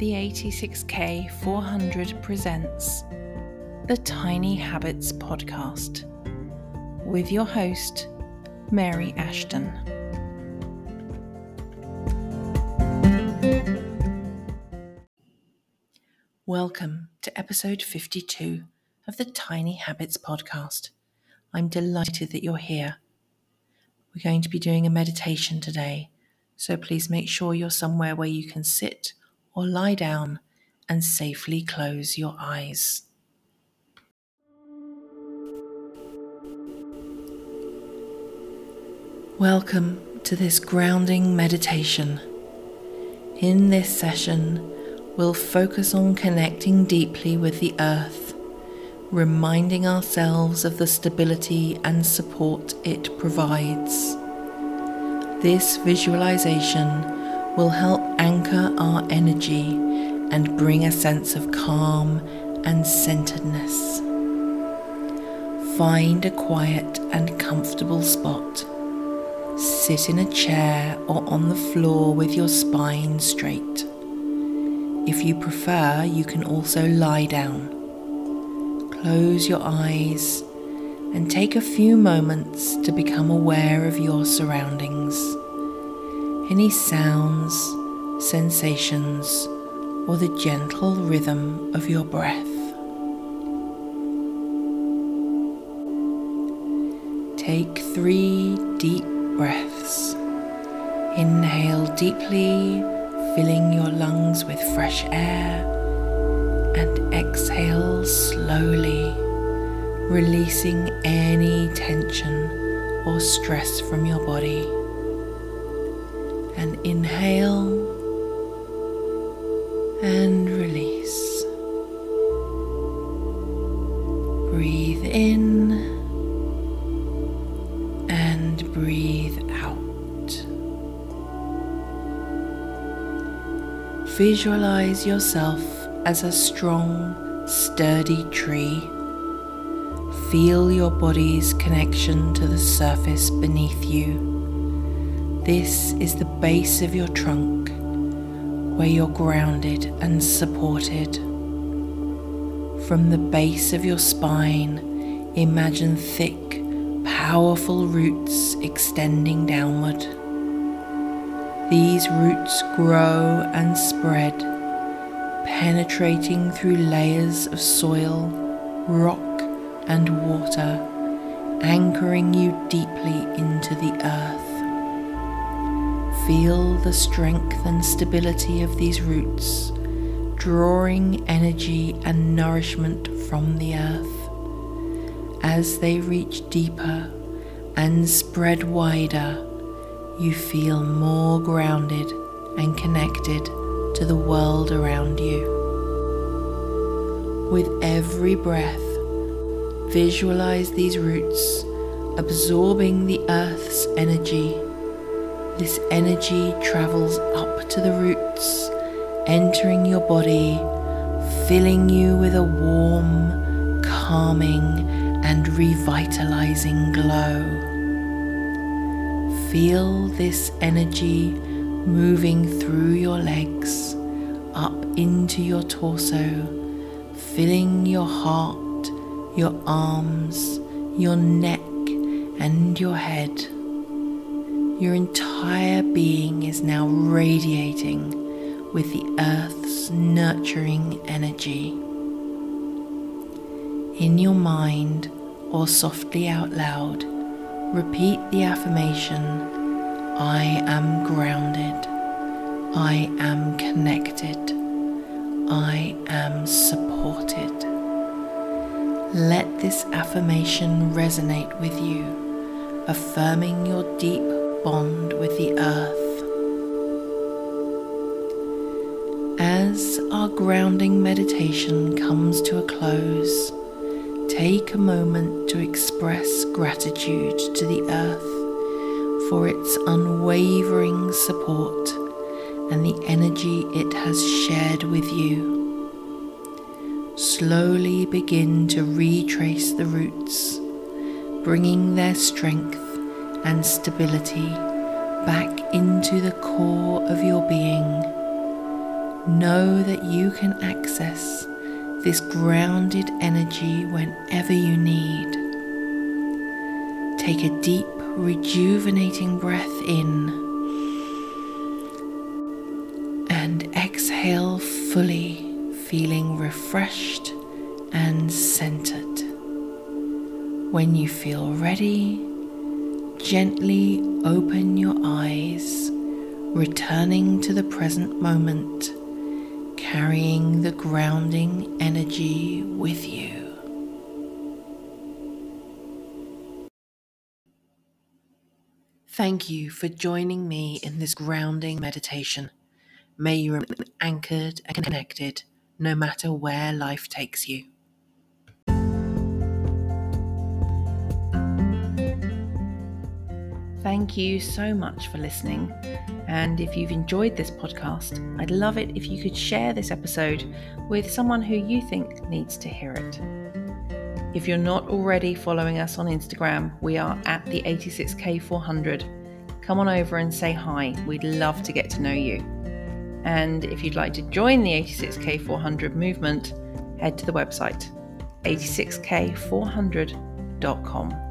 the 86K 400 presents the Tiny Habits Podcast with your host, Mary Ashton. Welcome to episode 52 of the Tiny Habits Podcast. I'm delighted that you're here. We're going to be doing a meditation today, so please make sure you're somewhere where you can sit or lie down and safely close your eyes. Welcome to this grounding meditation. In this session, we'll focus on connecting deeply with the earth, reminding ourselves of the stability and support it provides. This visualization will help anchor our energy and bring a sense of calm and centeredness. Find a quiet and comfortable spot. Sit in a chair or on the floor with your spine straight. If you prefer, you can also lie down. Close your eyes and take a few moments to become aware of your surroundings. Any sounds, sensations, or the gentle rhythm of your breath. Take three deep breaths. Inhale deeply filling your lungs with fresh air, and exhale slowly, releasing any tension or stress from your body. And inhale and release. Breathe in and breathe out. Visualize yourself as a strong, sturdy tree. Feel your body's connection to the surface beneath you. This is the base of your trunk, where you're grounded and supported. From the base of your spine, imagine thick, powerful roots extending downward. These roots grow and spread, penetrating through layers of soil, rock, and water, anchoring you deeply into the earth. Feel the strength and stability of these roots, drawing energy and nourishment from the earth. As they reach deeper and spread wider, you feel more grounded and connected to the world around you. With every breath, visualize these roots absorbing the earth's energy. This energy travels up to the roots, entering your body, filling you with a warm, calming, and revitalizing glow. Feel this energy moving through your legs, up into your torso, filling your heart, your arms, your neck, and your head. Your entire being is now radiating with the earth's nurturing energy. In your mind or softly out loud, Repeat the affirmation I am grounded. I am connected. I am supported. Let this affirmation resonate with you, affirming your deep bond with the earth. As our grounding meditation comes to a close, take a moment to express gratitude to the earth for its unwavering support and the energy it has shared with you. Slowly begin to retrace the roots, bringing their strength and stability back into the core of your being. Know that you can access this grounded energy whenever you need. Take a deep, rejuvenating breath in and exhale fully, feeling refreshed and centered. When you feel ready, gently open your eyes, returning to the present moment carrying the grounding energy with you. Thank you for joining me in this grounding meditation. May you remain anchored and connected no matter where life takes you. Thank you so much for listening. And if you've enjoyed this podcast, I'd love it if you could share this episode with someone who you think needs to hear it. If you're not already following us on Instagram, we are at the 86K400. Come on over and say hi. We'd love to get to know you. And if you'd like to join the 86K400 movement, head to the website 86K400.com.